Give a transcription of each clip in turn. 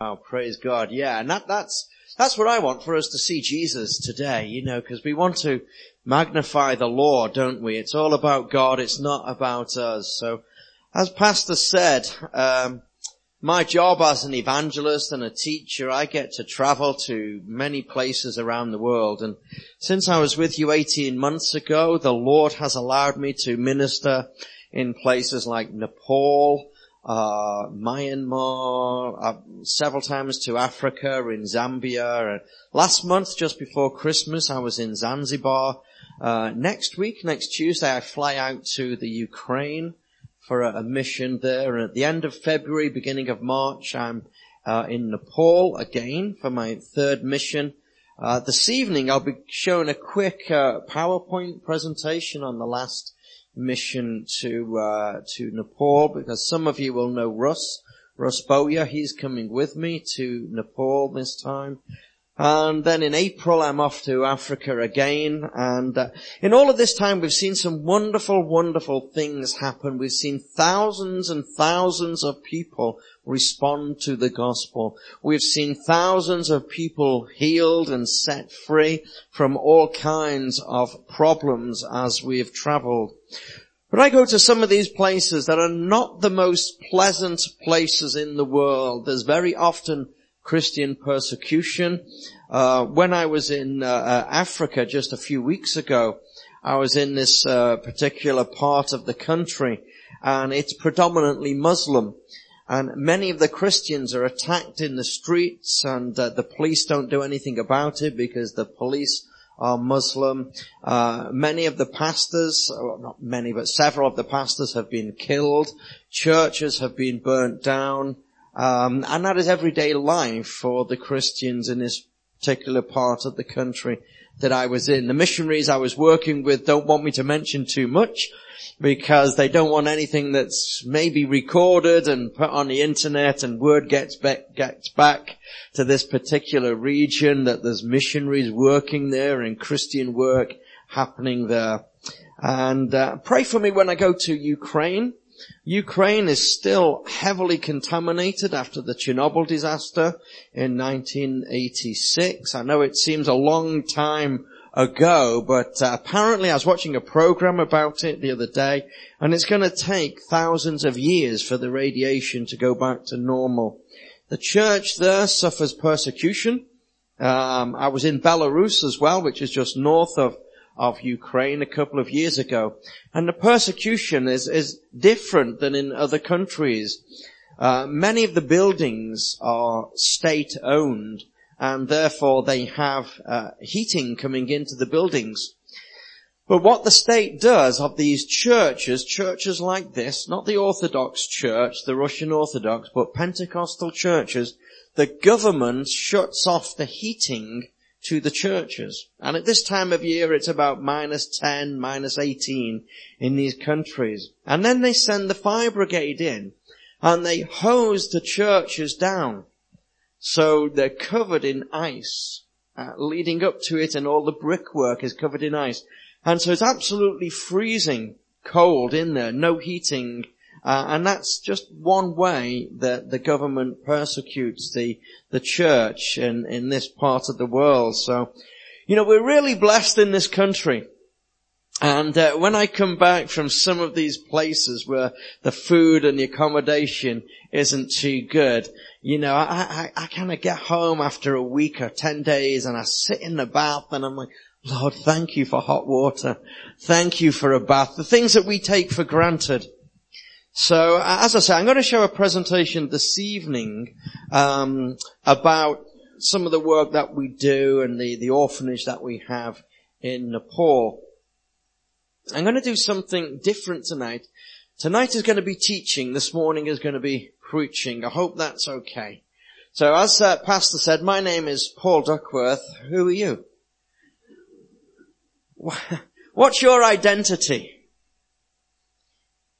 Oh, praise God. Yeah. And that, that's, that's what I want for us to see Jesus today, you know, because we want to magnify the Lord, don't we? It's all about God. It's not about us. So as Pastor said, um, my job as an evangelist and a teacher, I get to travel to many places around the world. And since I was with you 18 months ago, the Lord has allowed me to minister in places like Nepal, uh, Myanmar, uh, several times to Africa, in Zambia. last month, just before Christmas, I was in Zanzibar. Uh, next week, next Tuesday, I fly out to the Ukraine for a, a mission there. And at the end of February, beginning of March, I'm uh, in Nepal again for my third mission. Uh, this evening, I'll be showing a quick uh, PowerPoint presentation on the last mission to uh, to Nepal because some of you will know Russ. Russ Boya, he's coming with me to Nepal this time. And then in April I'm off to Africa again and uh, in all of this time we've seen some wonderful, wonderful things happen. We've seen thousands and thousands of people respond to the gospel. We've seen thousands of people healed and set free from all kinds of problems as we have traveled. But I go to some of these places that are not the most pleasant places in the world. There's very often Christian persecution. Uh, when I was in uh, uh, Africa just a few weeks ago, I was in this uh, particular part of the country, and it's predominantly Muslim. And many of the Christians are attacked in the streets, and uh, the police don't do anything about it because the police are Muslim. Uh, many of the pastors, not many, but several of the pastors have been killed. Churches have been burnt down. Um, and that is everyday life for the Christians in this particular part of the country that I was in. The missionaries I was working with don't want me to mention too much because they don't want anything that's maybe recorded and put on the internet and word gets back, gets back to this particular region that there's missionaries working there and Christian work happening there. And uh, pray for me when I go to Ukraine. Ukraine is still heavily contaminated after the Chernobyl disaster in 1986. I know it seems a long time ago, but uh, apparently I was watching a program about it the other day, and it's going to take thousands of years for the radiation to go back to normal. The church there suffers persecution. Um, I was in Belarus as well, which is just north of of Ukraine a couple of years ago. And the persecution is, is different than in other countries. Uh, many of the buildings are state owned and therefore they have uh, heating coming into the buildings. But what the state does of these churches, churches like this, not the Orthodox Church, the Russian Orthodox, but Pentecostal churches, the government shuts off the heating to the churches. And at this time of year, it's about minus 10, minus 18 in these countries. And then they send the fire brigade in and they hose the churches down. So they're covered in ice. Uh, leading up to it and all the brickwork is covered in ice. And so it's absolutely freezing cold in there, no heating uh, and that's just one way that the government persecutes the, the church in, in this part of the world. So, you know, we're really blessed in this country. And uh, when I come back from some of these places where the food and the accommodation isn't too good, you know, I, I, I kind of get home after a week or ten days and I sit in the bath and I'm like, Lord, thank you for hot water. Thank you for a bath. The things that we take for granted. So, as I say, I'm going to show a presentation this evening um, about some of the work that we do and the, the orphanage that we have in Nepal. I'm going to do something different tonight. Tonight is going to be teaching. This morning is going to be preaching. I hope that's okay. So as uh, Pastor said, my name is Paul Duckworth. Who are you? What's your identity?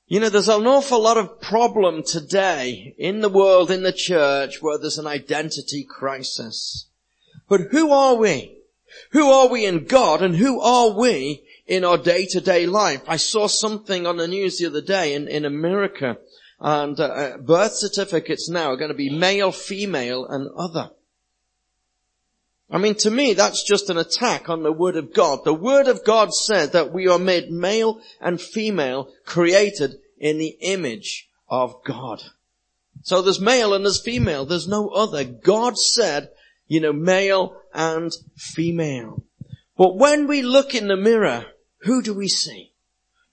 You know, there's an awful lot of problem today in the world, in the church, where there's an identity crisis. But who are we? Who are we in God and who are we in our day-to-day life? I saw something on the news the other day in, in America and uh, uh, birth certificates now are going to be male, female, and other. I mean, to me, that's just an attack on the Word of God. The Word of God said that we are made male and female, created in the image of God. So there's male and there's female. There's no other. God said, you know, male and female. But when we look in the mirror, who do we see?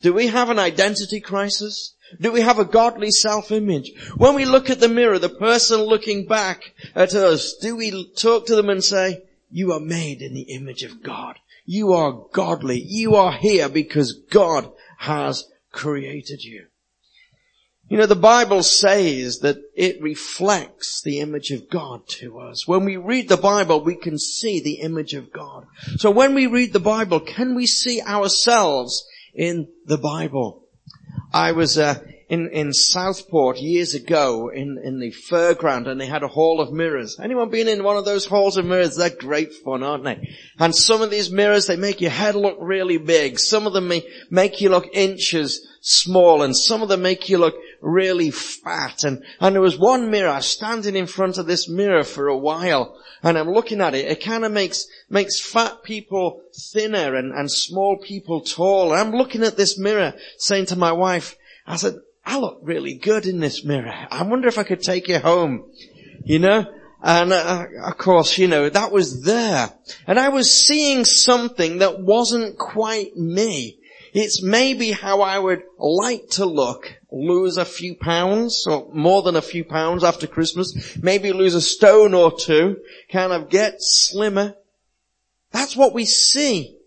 Do we have an identity crisis? Do we have a godly self-image? When we look at the mirror, the person looking back at us, do we talk to them and say, you are made in the image of God. You are godly. You are here because God has created you. You know, the Bible says that it reflects the image of God to us. When we read the Bible, we can see the image of God. So when we read the Bible, can we see ourselves in the Bible? I was uh, in, in Southport years ago in, in the fairground and they had a hall of mirrors. Anyone been in one of those halls of mirrors? They're great fun, aren't they? And some of these mirrors, they make your head look really big. Some of them make you look inches small and some of them make you look really fat. And, and there was one mirror, standing in front of this mirror for a while and I'm looking at it. It kind of makes, makes fat people thinner and, and small people tall. And I'm looking at this mirror saying to my wife, I said, I look really good in this mirror. I wonder if I could take it home. You know? And uh, of course, you know, that was there. And I was seeing something that wasn't quite me. It's maybe how I would like to look, lose a few pounds, or more than a few pounds after Christmas, maybe lose a stone or two, kind of get slimmer. That's what we see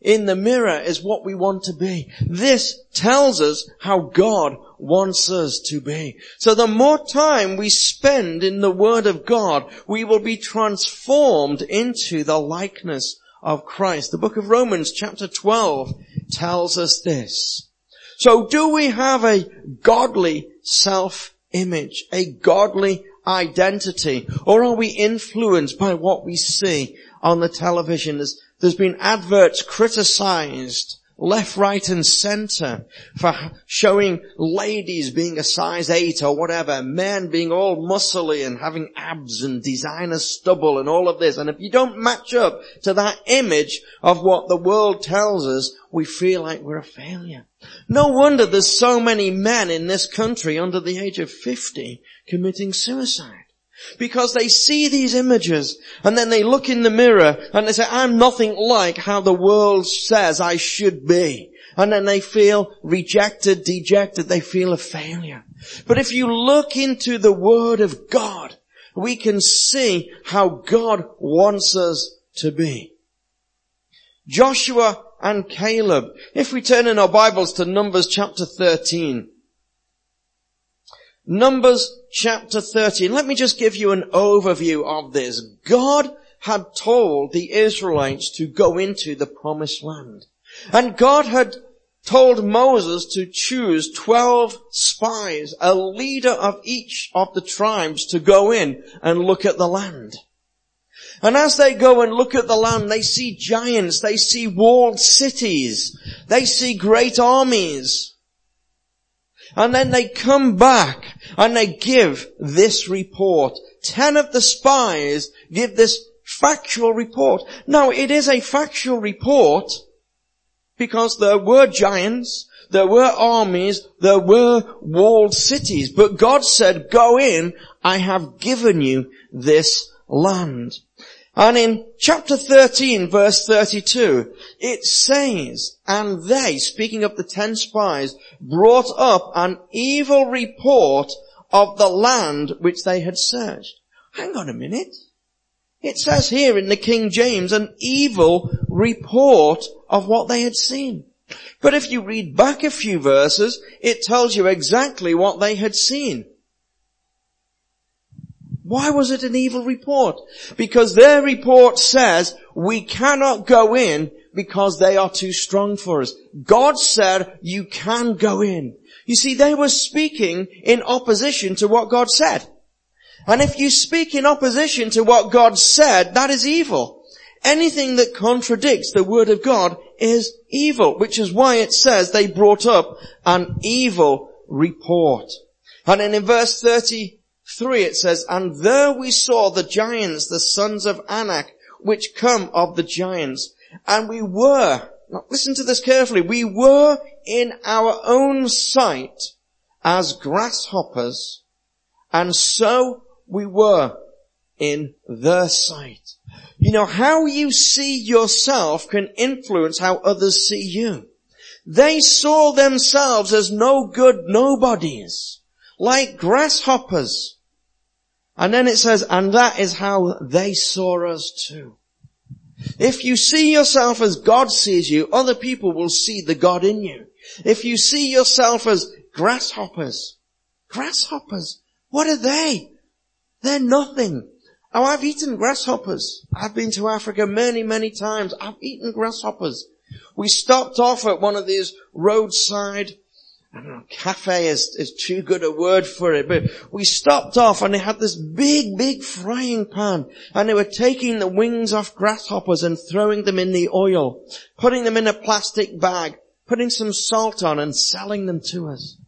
in the mirror is what we want to be. This tells us how God wants us to be. So the more time we spend in the Word of God, we will be transformed into the likeness of Christ. The book of Romans chapter 12 tells us this. So do we have a godly self-image, a godly identity, or are we influenced by what we see on the television? There's there's been adverts criticized left, right and center for showing ladies being a size eight or whatever, men being all muscly and having abs and designer stubble and all of this. And if you don't match up to that image of what the world tells us, we feel like we're a failure. No wonder there's so many men in this country under the age of 50 committing suicide. Because they see these images and then they look in the mirror and they say, I'm nothing like how the world says I should be. And then they feel rejected, dejected, they feel a failure. But if you look into the Word of God, we can see how God wants us to be. Joshua and Caleb. If we turn in our Bibles to Numbers chapter 13, Numbers chapter 13. Let me just give you an overview of this. God had told the Israelites to go into the promised land. And God had told Moses to choose 12 spies, a leader of each of the tribes to go in and look at the land. And as they go and look at the land, they see giants, they see walled cities, they see great armies. And then they come back and they give this report. Ten of the spies give this factual report. Now it is a factual report because there were giants, there were armies, there were walled cities, but God said, go in, I have given you this land. And in chapter 13 verse 32, it says, and they, speaking of the ten spies, brought up an evil report of the land which they had searched. Hang on a minute. It says here in the King James an evil report of what they had seen. But if you read back a few verses, it tells you exactly what they had seen. Why was it an evil report? Because their report says we cannot go in because they are too strong for us. God said you can go in. You see, they were speaking in opposition to what God said. And if you speak in opposition to what God said, that is evil. Anything that contradicts the word of God is evil, which is why it says they brought up an evil report. And in verse 33 it says, And there we saw the giants, the sons of Anak, which come of the giants. And we were, now listen to this carefully, we were in our own sight as grasshoppers, and so we were in their sight. You know, how you see yourself can influence how others see you. They saw themselves as no good nobodies, like grasshoppers. And then it says, and that is how they saw us too. If you see yourself as God sees you, other people will see the God in you. If you see yourself as grasshoppers, grasshoppers, what are they? They're nothing. Oh, I've eaten grasshoppers. I've been to Africa many, many times. I've eaten grasshoppers. We stopped off at one of these roadside, I don't know, cafe is, is too good a word for it, but we stopped off and they had this big, big frying pan and they were taking the wings off grasshoppers and throwing them in the oil, putting them in a plastic bag, putting some salt on and selling them to us.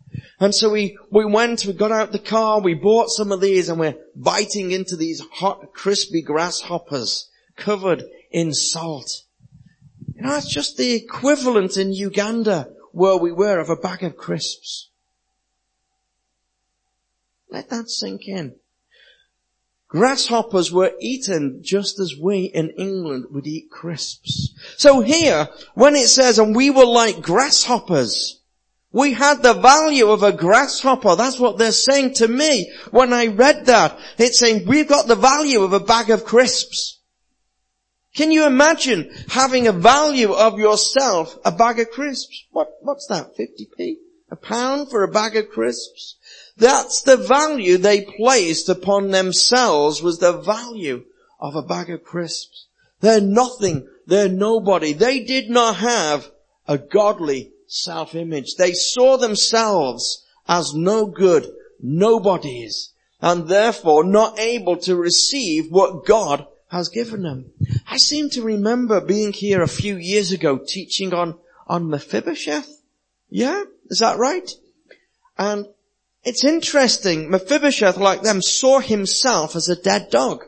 And so we, we went, we got out the car, we bought some of these and we're biting into these hot, crispy grasshoppers covered in salt. You know, it's just the equivalent in Uganda where we were of a bag of crisps. Let that sink in. Grasshoppers were eaten just as we in England would eat crisps. So here, when it says, and we were like grasshoppers, we had the value of a grasshopper. That's what they're saying to me. When I read that, it's saying we've got the value of a bag of crisps. Can you imagine having a value of yourself, a bag of crisps? What, what's that? 50p? A pound for a bag of crisps? That's the value they placed upon themselves was the value of a bag of crisps. They're nothing. They're nobody. They did not have a godly self-image. They saw themselves as no good, nobodies, and therefore not able to receive what God has given them. I seem to remember being here a few years ago teaching on, on Mephibosheth. Yeah? Is that right? And it's interesting. Mephibosheth, like them, saw himself as a dead dog.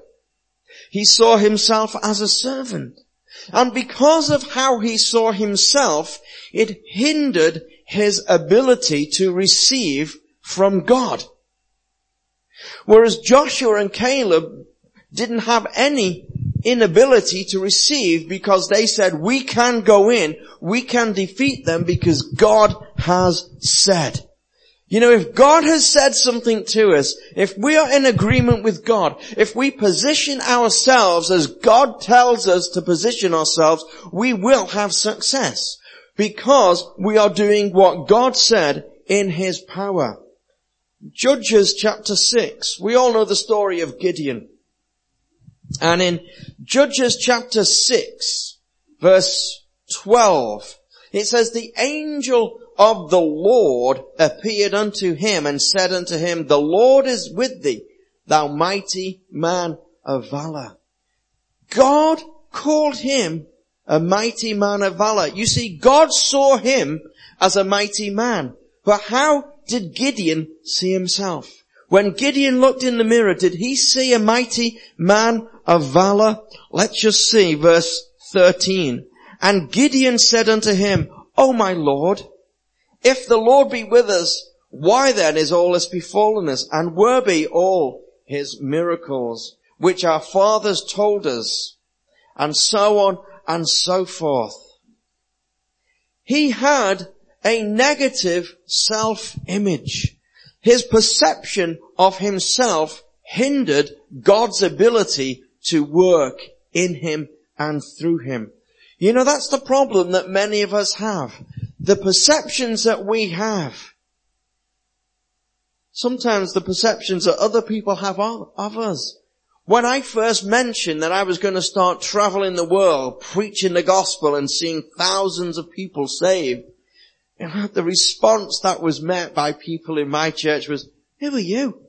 He saw himself as a servant. And because of how he saw himself, it hindered his ability to receive from God. Whereas Joshua and Caleb didn't have any inability to receive because they said, we can go in, we can defeat them because God has said. You know, if God has said something to us, if we are in agreement with God, if we position ourselves as God tells us to position ourselves, we will have success because we are doing what God said in His power. Judges chapter 6, we all know the story of Gideon. And in Judges chapter 6, verse 12, it says, the angel of the Lord appeared unto him and said unto him, the Lord is with thee, thou mighty man of valor. God called him a mighty man of valor. You see, God saw him as a mighty man. But how did Gideon see himself? When Gideon looked in the mirror, did he see a mighty man of valor? Let's just see verse 13. And Gideon said unto him, O my Lord, if the Lord be with us, why then is all this befallen us? And were be all his miracles, which our fathers told us, and so on and so forth. He had a negative self-image. His perception of himself hindered God's ability to work in him and through him. You know, that's the problem that many of us have the perceptions that we have, sometimes the perceptions that other people have of, us. When I first mentioned that I was going to start traveling the world, preaching the gospel and seeing thousands of people saved, the response that was met by people in my church was, who are you?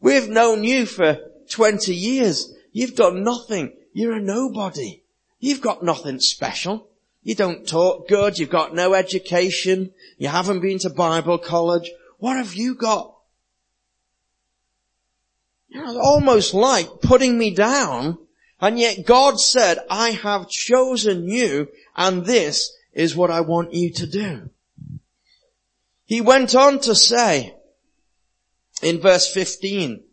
We've known you for 20 years. You've done nothing. You're a nobody. You've got nothing special. You don't talk good. You've got no education. You haven't been to Bible college. What have you got? It was almost like putting me down. And yet God said, I have chosen you and this is what I want you to do. He went on to say in verse 15,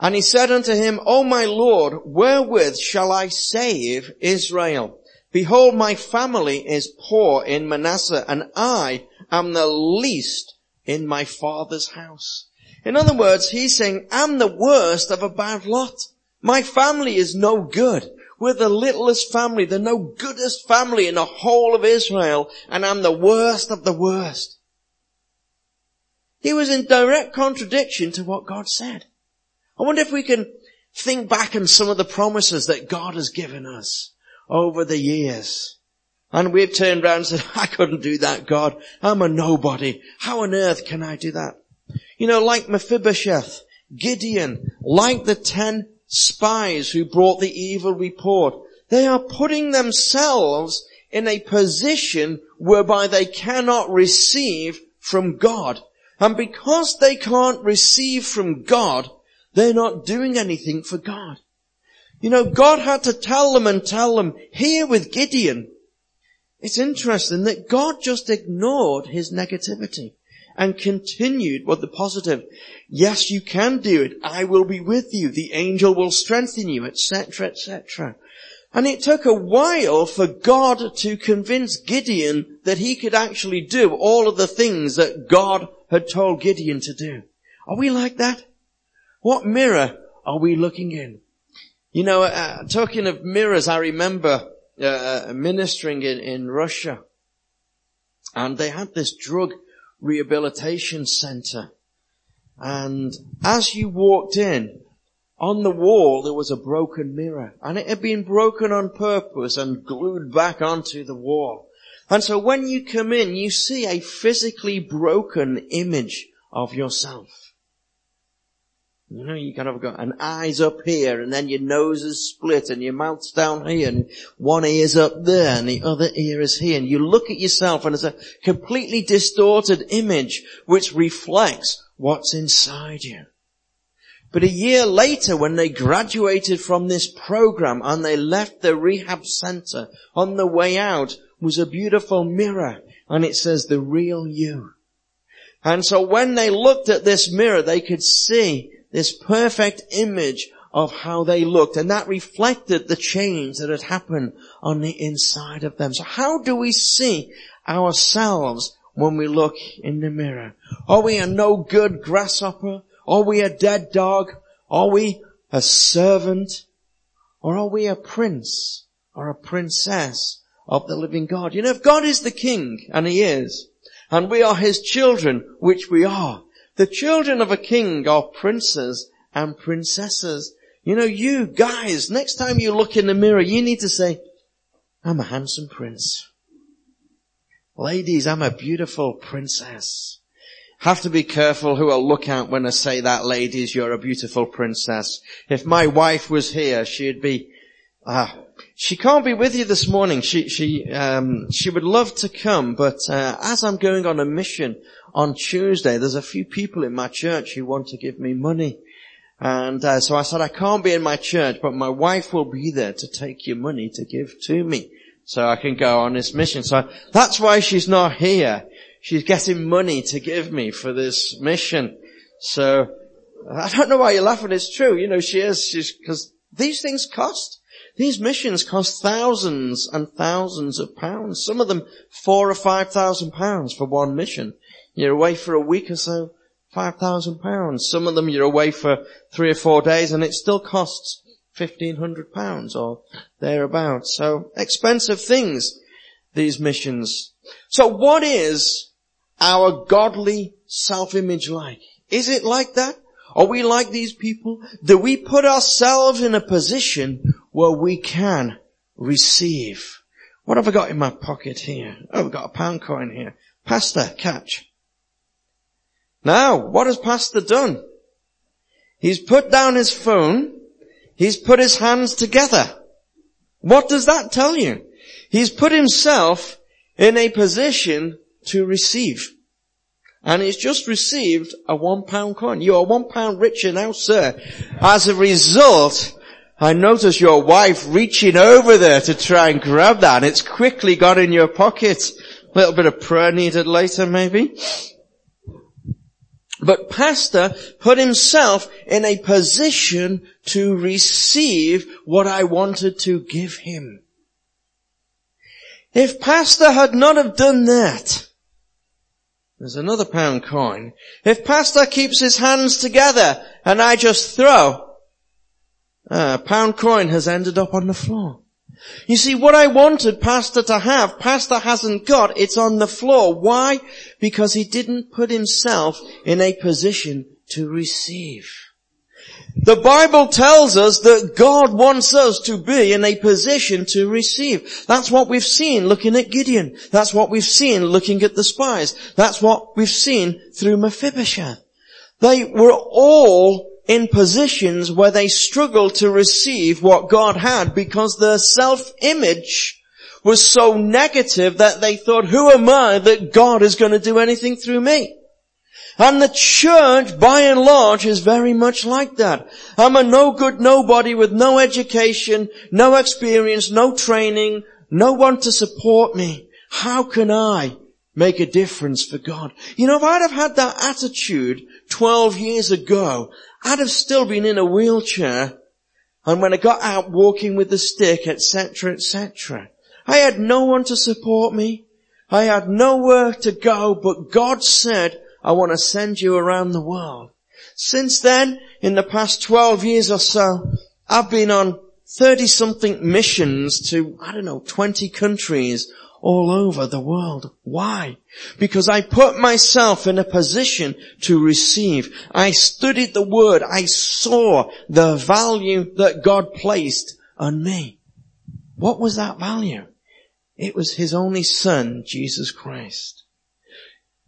and he said unto him, O my Lord, wherewith shall I save Israel? Behold, my family is poor in Manasseh and I am the least in my father's house. In other words, he's saying, I'm the worst of a bad lot. My family is no good. We're the littlest family, the no goodest family in the whole of Israel, and I'm the worst of the worst. He was in direct contradiction to what God said. I wonder if we can think back on some of the promises that God has given us over the years. And we've turned around and said, I couldn't do that, God. I'm a nobody. How on earth can I do that? You know, like Mephibosheth, Gideon, like the ten spies who brought the evil report, they are putting themselves in a position whereby they cannot receive from God. And because they can't receive from God, they're not doing anything for God. You know, God had to tell them and tell them, here with Gideon, it's interesting that God just ignored his negativity and continued with the positive. Yes, you can do it. I will be with you. The angel will strengthen you, etc., etc. And it took a while for God to convince Gideon that he could actually do all of the things that God had told Gideon to do. Are we like that? What mirror are we looking in? You know, uh, talking of mirrors, I remember uh, uh ministering in, in Russia and they had this drug rehabilitation center. And as you walked in, on the wall there was a broken mirror and it had been broken on purpose and glued back onto the wall. And so when you come in, you see a physically broken image of yourself. You know, you kind of got an eyes up here and then your nose is split and your mouth's down here and one ear's up there and the other ear is here and you look at yourself and it's a completely distorted image which reflects what's inside you. But a year later when they graduated from this program and they left the rehab center on the way out was a beautiful mirror and it says the real you. And so when they looked at this mirror, they could see this perfect image of how they looked and that reflected the change that had happened on the inside of them. So how do we see ourselves when we look in the mirror? Are we a no good grasshopper? Are we a dead dog? Are we a servant? Or are we a prince or a princess of the living God? You know, if God is the king, and he is, and we are his children, which we are, the children of a king are princes and princesses. You know, you guys, next time you look in the mirror, you need to say, I'm a handsome prince. Ladies, I'm a beautiful princess. Have to be careful who I look at when I say that, ladies, you're a beautiful princess. If my wife was here, she'd be, ah, she can't be with you this morning. She, she, um, she would love to come, but uh, as I'm going on a mission on Tuesday, there's a few people in my church who want to give me money. And uh, so I said, I can't be in my church, but my wife will be there to take your money to give to me. So I can go on this mission. So that's why she's not here. She's getting money to give me for this mission. So I don't know why you're laughing. It's true. You know, she is. She's, cause these things cost. These missions cost thousands and thousands of pounds. Some of them four or five thousand pounds for one mission. You're away for a week or so, five thousand pounds. Some of them you're away for three or four days and it still costs fifteen hundred pounds or thereabouts. So expensive things, these missions. So what is our godly self-image like? Is it like that? Are we like these people? Do we put ourselves in a position where we can receive? What have I got in my pocket here? Oh, I've got a pound coin here. Pastor, catch. Now, what has Pastor done? He's put down his phone. He's put his hands together. What does that tell you? He's put himself in a position to receive. And he's just received a one pound coin. You are one pound richer now, sir. As a result, I notice your wife reaching over there to try and grab that and it's quickly got in your pocket. A little bit of prayer needed later maybe. But pastor put himself in a position to receive what I wanted to give him. If pastor had not have done that, there's another pound coin. If pastor keeps his hands together and I just throw, uh, a pound coin has ended up on the floor. You see, what I wanted Pastor to have, Pastor hasn't got, it's on the floor. Why? Because he didn't put himself in a position to receive. The Bible tells us that God wants us to be in a position to receive. That's what we've seen looking at Gideon. That's what we've seen looking at the spies. That's what we've seen through Mephibosheth. They were all in positions where they struggled to receive what God had because their self-image was so negative that they thought, who am I that God is going to do anything through me? And the church, by and large, is very much like that. I'm a no good nobody with no education, no experience, no training, no one to support me. How can I make a difference for God? You know, if I'd have had that attitude 12 years ago, I'd have still been in a wheelchair and when I got out walking with the stick, etc., etc. I had no one to support me. I had nowhere to go, but God said, I want to send you around the world. Since then, in the past 12 years or so, I've been on 30 something missions to, I don't know, 20 countries all over the world. Why? Because I put myself in a position to receive. I studied the word. I saw the value that God placed on me. What was that value? It was His only Son, Jesus Christ.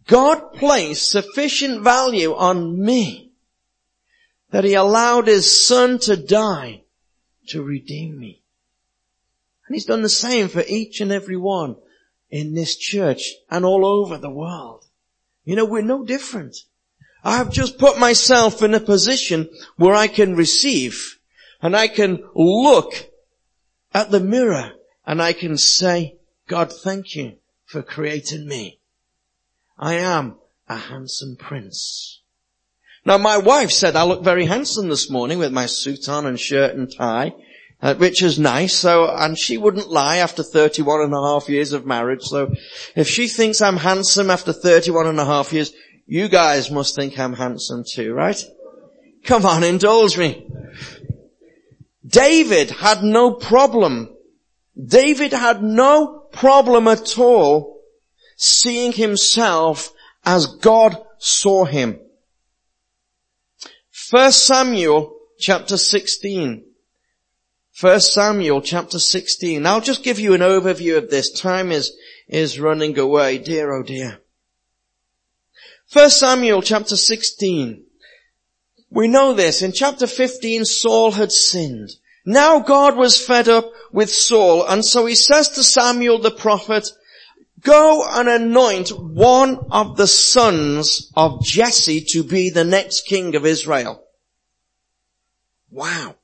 God placed sufficient value on me that He allowed His Son to die to redeem me. And He's done the same for each and every one in this church and all over the world. You know, we're no different. I have just put myself in a position where I can receive and I can look at the mirror and I can say, God, thank you for creating me. I am a handsome prince. Now my wife said I look very handsome this morning with my suit on and shirt and tie uh, which is nice. So, and she wouldn't lie after 31 and a half years of marriage. So if she thinks I'm handsome after 31 and a half years, you guys must think I'm handsome too, right? Come on, indulge me. David had no problem. David had no problem at all seeing himself as God saw him. First Samuel chapter 16. First Samuel chapter 16. I'll just give you an overview of this. Time is, is running away. Dear, oh dear. First Samuel chapter 16. We know this. In chapter 15, Saul had sinned. Now God was fed up with Saul, and so he says to Samuel the prophet, go and anoint one of the sons of Jesse to be the next king of Israel. Wow.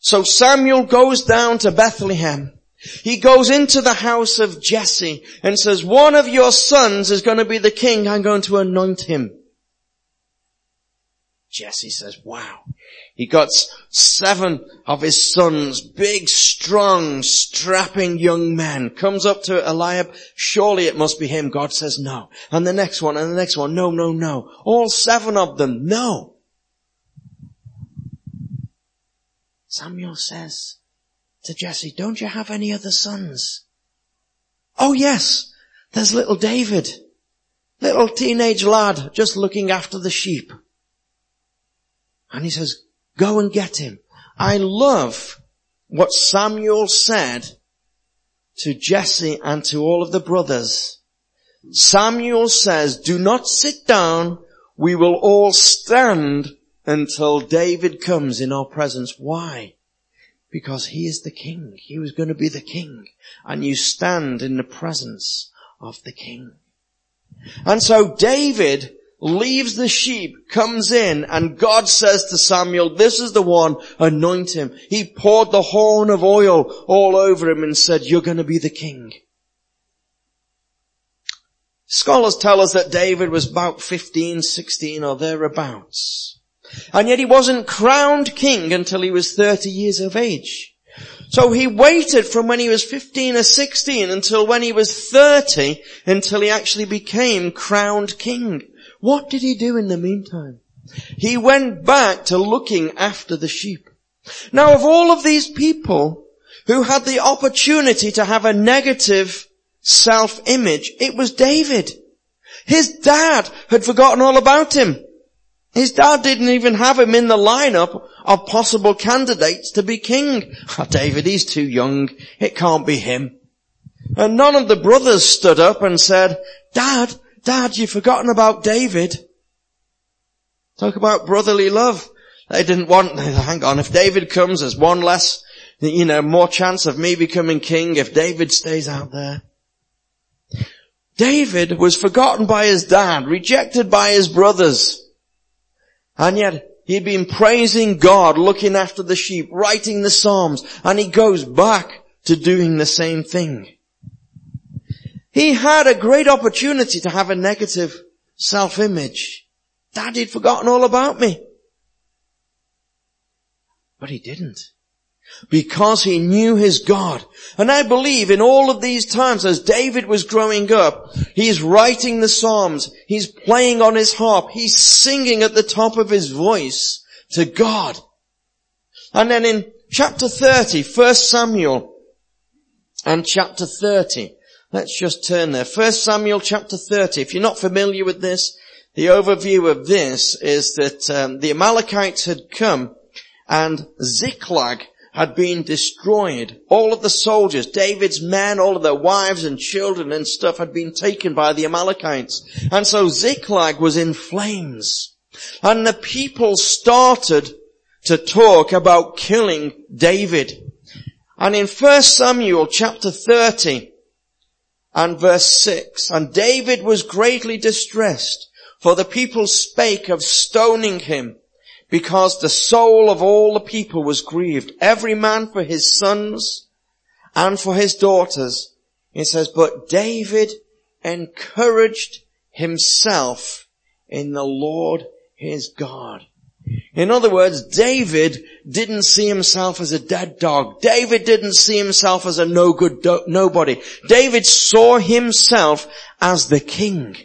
So Samuel goes down to Bethlehem. He goes into the house of Jesse and says, one of your sons is going to be the king. I'm going to anoint him. Jesse says, wow. He got seven of his sons, big, strong, strapping young men, comes up to Eliab. Surely it must be him. God says no. And the next one and the next one. No, no, no. All seven of them. No. Samuel says to Jesse, don't you have any other sons? Oh yes, there's little David, little teenage lad just looking after the sheep. And he says, go and get him. I love what Samuel said to Jesse and to all of the brothers. Samuel says, do not sit down. We will all stand until David comes in our presence. Why? Because he is the king. He was going to be the king. And you stand in the presence of the king. And so David leaves the sheep, comes in, and God says to Samuel, this is the one, anoint him. He poured the horn of oil all over him and said, you're going to be the king. Scholars tell us that David was about 15, 16 or thereabouts. And yet he wasn't crowned king until he was 30 years of age. So he waited from when he was 15 or 16 until when he was 30 until he actually became crowned king. What did he do in the meantime? He went back to looking after the sheep. Now of all of these people who had the opportunity to have a negative self-image, it was David. His dad had forgotten all about him. His dad didn't even have him in the lineup of possible candidates to be king. Oh, David, he's too young. It can't be him. And none of the brothers stood up and said, Dad, Dad, you've forgotten about David. Talk about brotherly love. They didn't want, hang on, if David comes, there's one less, you know, more chance of me becoming king if David stays out there. David was forgotten by his dad, rejected by his brothers. And yet, he'd been praising God, looking after the sheep, writing the Psalms, and he goes back to doing the same thing. He had a great opportunity to have a negative self-image. Dad had forgotten all about me. But he didn't. Because he knew his God. And I believe in all of these times as David was growing up, he's writing the Psalms, he's playing on his harp, he's singing at the top of his voice to God. And then in chapter 30, 1 Samuel and chapter 30, Let's just turn there. First Samuel chapter 30. If you're not familiar with this, the overview of this is that um, the Amalekites had come and Ziklag had been destroyed. All of the soldiers, David's men, all of their wives and children and stuff had been taken by the Amalekites. And so Ziklag was in flames. And the people started to talk about killing David. And in 1 Samuel chapter 30, and verse 6. And David was greatly distressed, for the people spake of stoning him, because the soul of all the people was grieved, every man for his sons and for his daughters. It says, but David encouraged himself in the Lord his God. In other words, David didn't see himself as a dead dog. David didn't see himself as a no good do- nobody. David saw himself as the king.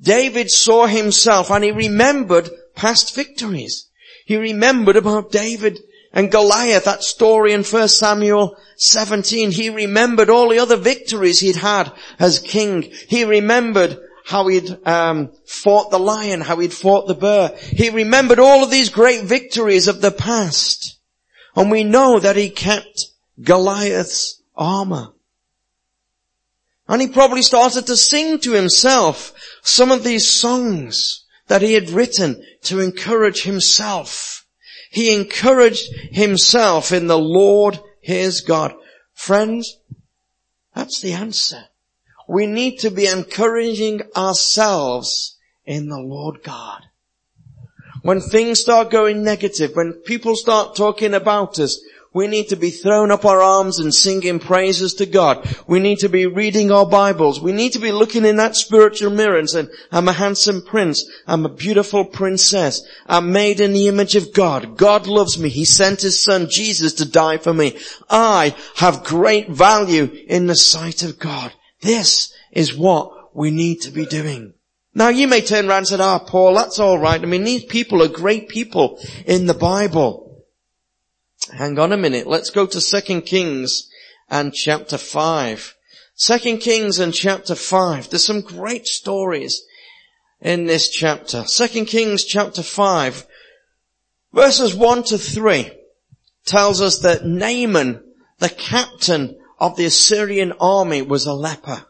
David saw himself and he remembered past victories. He remembered about David and Goliath, that story in 1 Samuel 17. He remembered all the other victories he'd had as king. He remembered how he'd um, fought the lion, how he'd fought the bear. He remembered all of these great victories of the past. And we know that he kept Goliath's armor. And he probably started to sing to himself some of these songs that he had written to encourage himself. He encouraged himself in the Lord his God. Friends, that's the answer. We need to be encouraging ourselves in the Lord God. When things start going negative, when people start talking about us, we need to be throwing up our arms and singing praises to God. We need to be reading our Bibles. We need to be looking in that spiritual mirror and saying, I'm a handsome prince. I'm a beautiful princess. I'm made in the image of God. God loves me. He sent his son Jesus to die for me. I have great value in the sight of God. This is what we need to be doing. Now you may turn around and say, ah, oh, Paul, that's alright. I mean, these people are great people in the Bible. Hang on a minute. Let's go to 2 Kings and chapter 5. 2 Kings and chapter 5. There's some great stories in this chapter. 2 Kings chapter 5 verses 1 to 3 tells us that Naaman, the captain of the Assyrian army was a leper.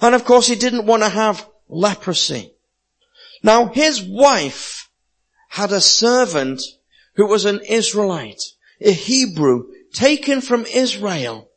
And of course he didn't want to have leprosy. Now his wife had a servant who was an Israelite, a Hebrew, taken from Israel,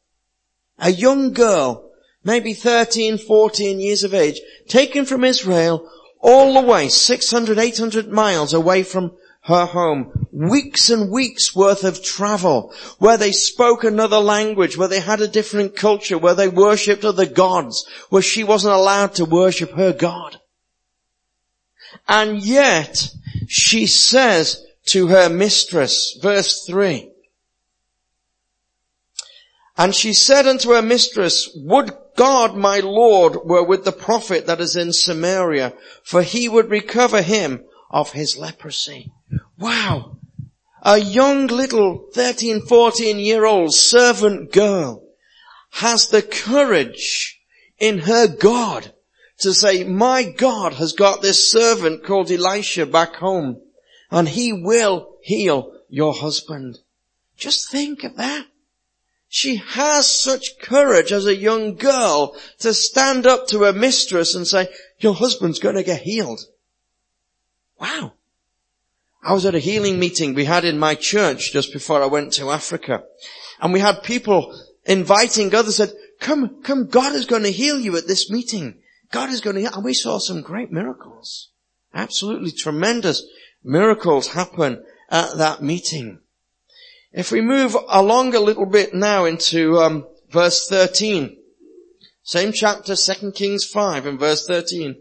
a young girl maybe 13, 14 years of age, taken from Israel all the way 600, 800 miles away from her home. Weeks and weeks worth of travel where they spoke another language, where they had a different culture, where they worshipped other gods, where she wasn't allowed to worship her God. And yet she says to her mistress, verse three, and she said unto her mistress, would God my Lord were with the prophet that is in Samaria, for he would recover him of his leprosy. Wow. A young little 13, 14 year old servant girl has the courage in her God to say, my God has got this servant called Elisha back home and he will heal your husband. Just think of that. She has such courage as a young girl to stand up to her mistress and say, your husband's going to get healed. Wow. I was at a healing meeting we had in my church just before I went to Africa. And we had people inviting others said, come, come, God is going to heal you at this meeting. God is going to heal. And we saw some great miracles. Absolutely tremendous miracles happen at that meeting. If we move along a little bit now into um, verse 13, same chapter, 2 Kings 5 and verse 13,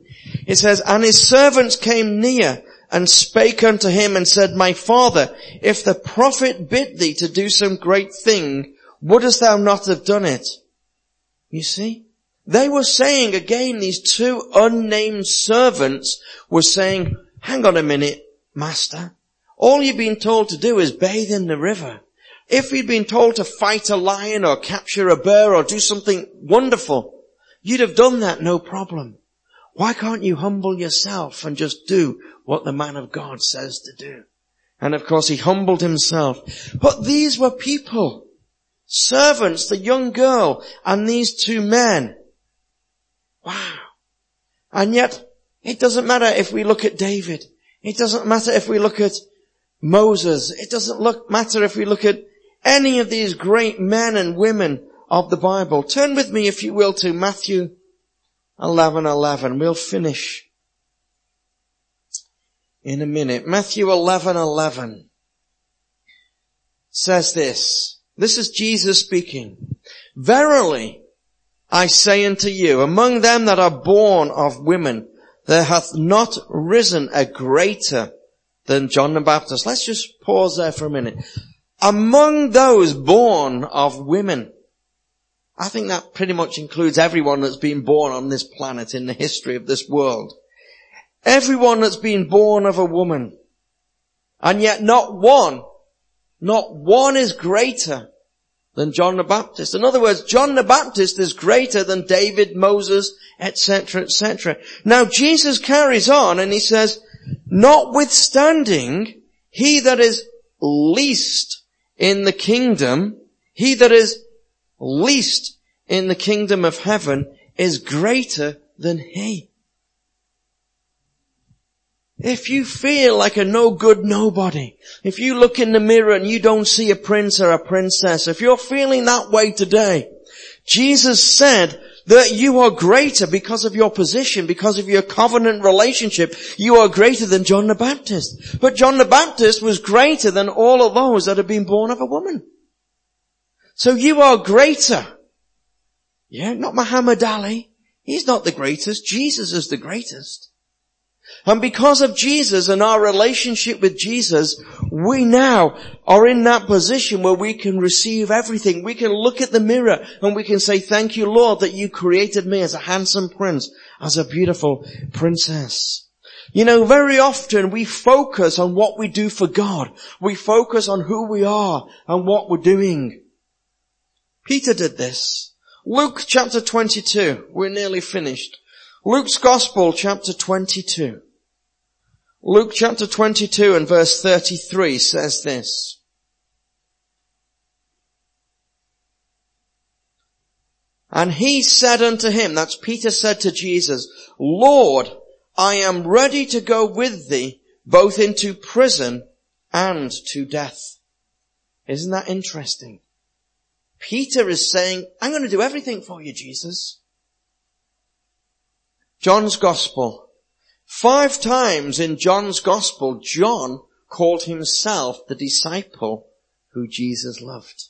it says, And his servants came near and spake unto him and said, My father, if the prophet bid thee to do some great thing, wouldst thou not have done it? You see? They were saying again, these two unnamed servants were saying, hang on a minute, master. All you've been told to do is bathe in the river. If you'd been told to fight a lion or capture a bear or do something wonderful, you'd have done that no problem. Why can't you humble yourself and just do what the man of God says to do? And of course he humbled himself. But these were people, servants, the young girl and these two men. Wow. And yet it doesn't matter if we look at David. It doesn't matter if we look at Moses. It doesn't look, matter if we look at any of these great men and women of the Bible. Turn with me, if you will, to Matthew 11, 11. We'll finish in a minute. Matthew 11, 11 says this. This is Jesus speaking. Verily, I say unto you, among them that are born of women, there hath not risen a greater than John the Baptist. Let's just pause there for a minute. Among those born of women, I think that pretty much includes everyone that's been born on this planet in the history of this world. Everyone that's been born of a woman. And yet not one, not one is greater than John the Baptist. In other words, John the Baptist is greater than David, Moses, etc., etc. Now Jesus carries on and he says, notwithstanding, he that is least in the kingdom, he that is least in the kingdom of heaven is greater than he. If you feel like a no good nobody, if you look in the mirror and you don't see a prince or a princess, if you're feeling that way today, Jesus said that you are greater because of your position, because of your covenant relationship. You are greater than John the Baptist. But John the Baptist was greater than all of those that have been born of a woman. So you are greater. Yeah, not Muhammad Ali. He's not the greatest. Jesus is the greatest. And because of Jesus and our relationship with Jesus, we now are in that position where we can receive everything. We can look at the mirror and we can say, thank you Lord that you created me as a handsome prince, as a beautiful princess. You know, very often we focus on what we do for God. We focus on who we are and what we're doing. Peter did this. Luke chapter 22. We're nearly finished. Luke's Gospel chapter 22. Luke chapter 22 and verse 33 says this. And he said unto him, that's Peter said to Jesus, Lord, I am ready to go with thee both into prison and to death. Isn't that interesting? Peter is saying, I'm going to do everything for you, Jesus. John's Gospel. Five times in John's Gospel, John called himself the disciple who Jesus loved.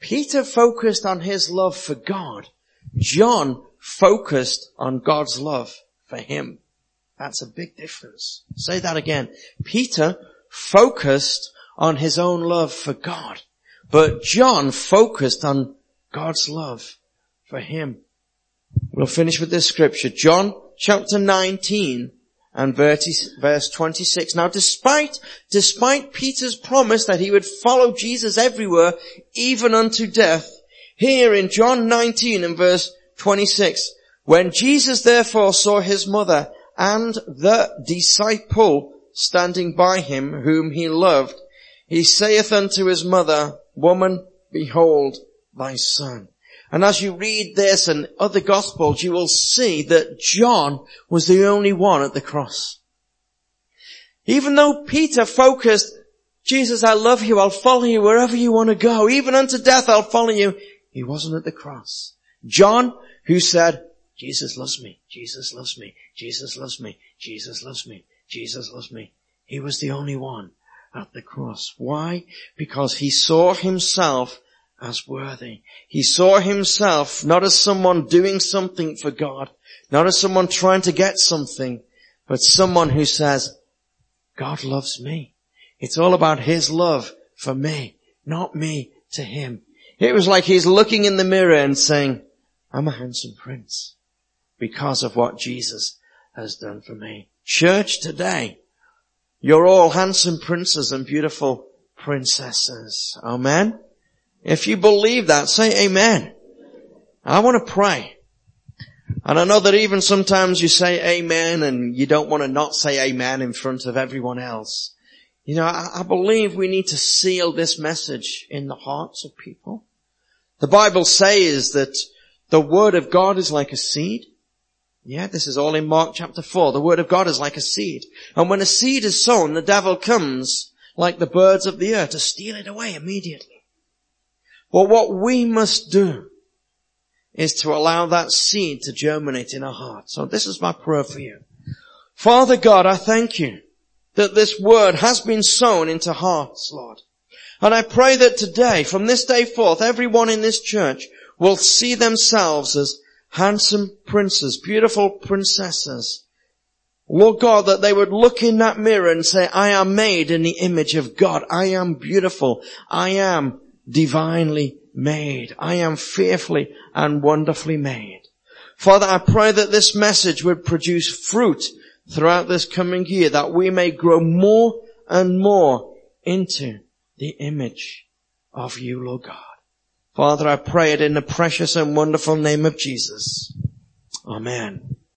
Peter focused on his love for God. John focused on God's love for him. That's a big difference. Say that again. Peter focused on his own love for God, but John focused on God's love for him. We'll finish with this scripture. John chapter 19 and verse 26. Now despite, despite Peter's promise that he would follow Jesus everywhere, even unto death, here in John 19 and verse 26, when Jesus therefore saw his mother and the disciple standing by him whom he loved, he saith unto his mother, woman, behold thy son. And as you read this and other gospels, you will see that John was the only one at the cross. Even though Peter focused, Jesus, I love you, I'll follow you wherever you want to go, even unto death I'll follow you. He wasn't at the cross. John, who said, Jesus loves me, Jesus loves me, Jesus loves me, Jesus loves me, Jesus loves me. He was the only one at the cross. Why? Because he saw himself as worthy. He saw himself not as someone doing something for God, not as someone trying to get something, but someone who says, God loves me. It's all about his love for me, not me to him. It was like he's looking in the mirror and saying, I'm a handsome prince because of what Jesus has done for me. Church today, you're all handsome princes and beautiful princesses. Amen. If you believe that, say amen. I want to pray. And I know that even sometimes you say amen and you don't want to not say amen in front of everyone else. You know, I, I believe we need to seal this message in the hearts of people. The Bible says that the word of God is like a seed. Yeah, this is all in Mark chapter 4. The word of God is like a seed. And when a seed is sown, the devil comes like the birds of the earth to steal it away immediately. But what we must do is to allow that seed to germinate in our hearts. So this is my prayer for you. Father God, I thank you that this word has been sown into hearts, Lord. And I pray that today, from this day forth, everyone in this church will see themselves as handsome princes, beautiful princesses. Lord God, that they would look in that mirror and say, I am made in the image of God. I am beautiful. I am divinely made. I am fearfully and wonderfully made. Father, I pray that this message would produce fruit throughout this coming year, that we may grow more and more into the image of you, Lord God. Father, I pray it in the precious and wonderful name of Jesus. Amen.